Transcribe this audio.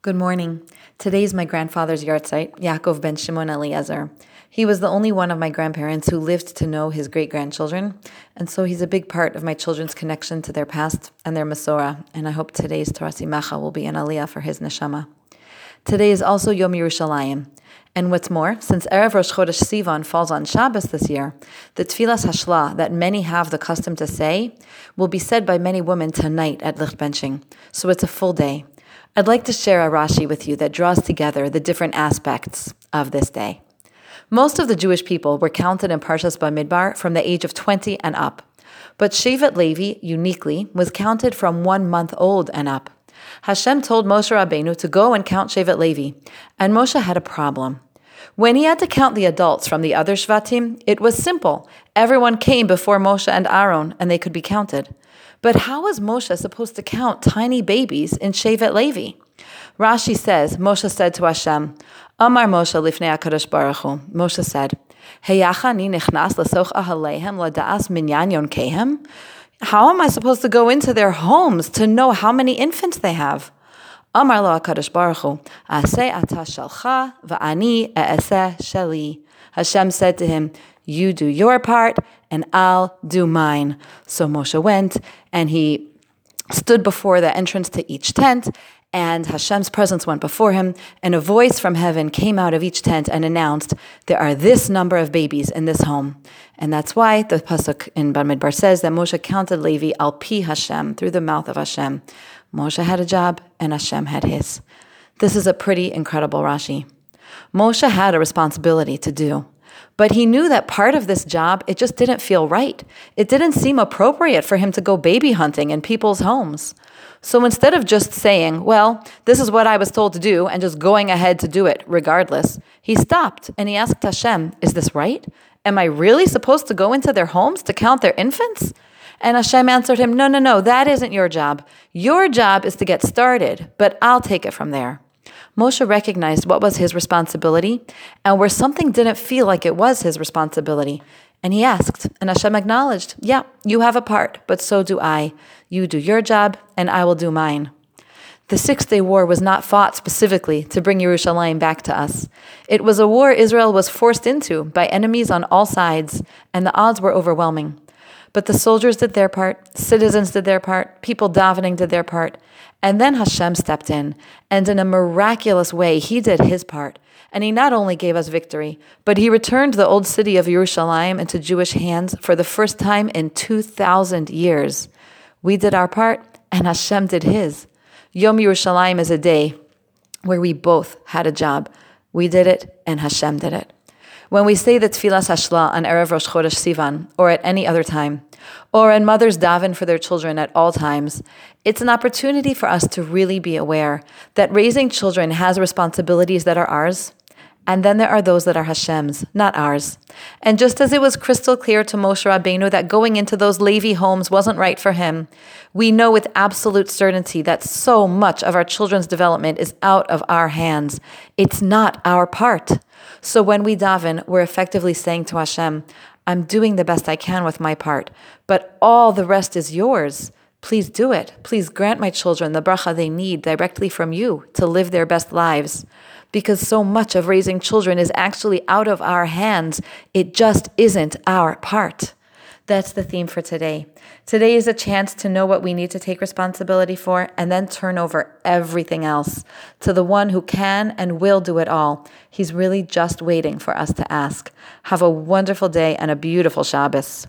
Good morning. Today is my grandfather's yahrzeit, Yaakov ben Shimon Eliezer. He was the only one of my grandparents who lived to know his great grandchildren, and so he's a big part of my children's connection to their past and their Masorah, and I hope today's Torah Simcha will be an aliyah for his neshama. Today is also Yom Yerushalayim, and what's more, since Erev Rosh Chodesh Sivan falls on Shabbos this year, the Tfilas Hashla that many have the custom to say will be said by many women tonight at Lichtbenching, so it's a full day. I'd like to share a Rashi with you that draws together the different aspects of this day. Most of the Jewish people were counted in Parshas Bamidbar from the age of 20 and up. But Shevet Levi, uniquely, was counted from one month old and up. Hashem told Moshe Rabbeinu to go and count Shevet Levi, and Moshe had a problem. When he had to count the adults from the other Shvatim, it was simple. Everyone came before Moshe and Aaron, and they could be counted. But how was Moshe supposed to count tiny babies in Shevet Levi? Rashi says, Moshe said to Hashem, Amar Moshe lifnei HaKadosh Baruch Hu. Moshe said, lasoch ahalehem ladaas? How am I supposed to go into their homes to know how many infants they have? Amar lo HaKadosh Baruch Hu, Aseh ata shalcha va'ani e'eseh sheli. Hashem said to him, you do your part, and I'll do mine. So Moshe went, and he stood before the entrance to each tent, and Hashem's presence went before him, and a voice from heaven came out of each tent and announced, There are this number of babies in this home. And that's why the Pasuk in Bamidbar says that Moshe counted Levi al pi Hashem, through the mouth of Hashem. Moshe had a job, and Hashem had his. This is a pretty incredible Rashi. Moshe had a responsibility to do. But he knew that part of this job, it just didn't feel right. It didn't seem appropriate for him to go baby hunting in people's homes. So instead of just saying, well, this is what I was told to do, and just going ahead to do it regardless, he stopped and he asked Hashem, is this right? Am I really supposed to go into their homes to count their infants? And Hashem answered him, No, no, no, that isn't your job. Your job is to get started, but I'll take it from there. Moshe recognized what was his responsibility and where something didn't feel like it was his responsibility. And he asked, and Hashem acknowledged, Yeah, you have a part, but so do I. You do your job, and I will do mine. The Six Day War was not fought specifically to bring Yerushalayim back to us. It was a war Israel was forced into by enemies on all sides, and the odds were overwhelming. But the soldiers did their part, citizens did their part, people davening did their part. And then Hashem stepped in, and in a miraculous way, he did his part. And he not only gave us victory, but he returned the old city of Yerushalayim into Jewish hands for the first time in 2,000 years. We did our part, and Hashem did his. Yom Yerushalayim is a day where we both had a job. We did it, and Hashem did it. When we say the Tfilas Hashla on Erev Rosh Chodesh Sivan, or at any other time, or when mothers daven for their children at all times, it's an opportunity for us to really be aware that raising children has responsibilities that are ours, and then there are those that are Hashem's, not ours. And just as it was crystal clear to Moshe Rabbeinu that going into those Levi homes wasn't right for him, we know with absolute certainty that so much of our children's development is out of our hands. It's not our part. So when we daven, we're effectively saying to Hashem, I'm doing the best I can with my part, but all the rest is yours. Please do it. Please grant my children the bracha they need directly from you to live their best lives. Because so much of raising children is actually out of our hands, it just isn't our part. That's the theme for today. Today is a chance to know what we need to take responsibility for and then turn over everything else to the one who can and will do it all. He's really just waiting for us to ask. Have a wonderful day and a beautiful Shabbos.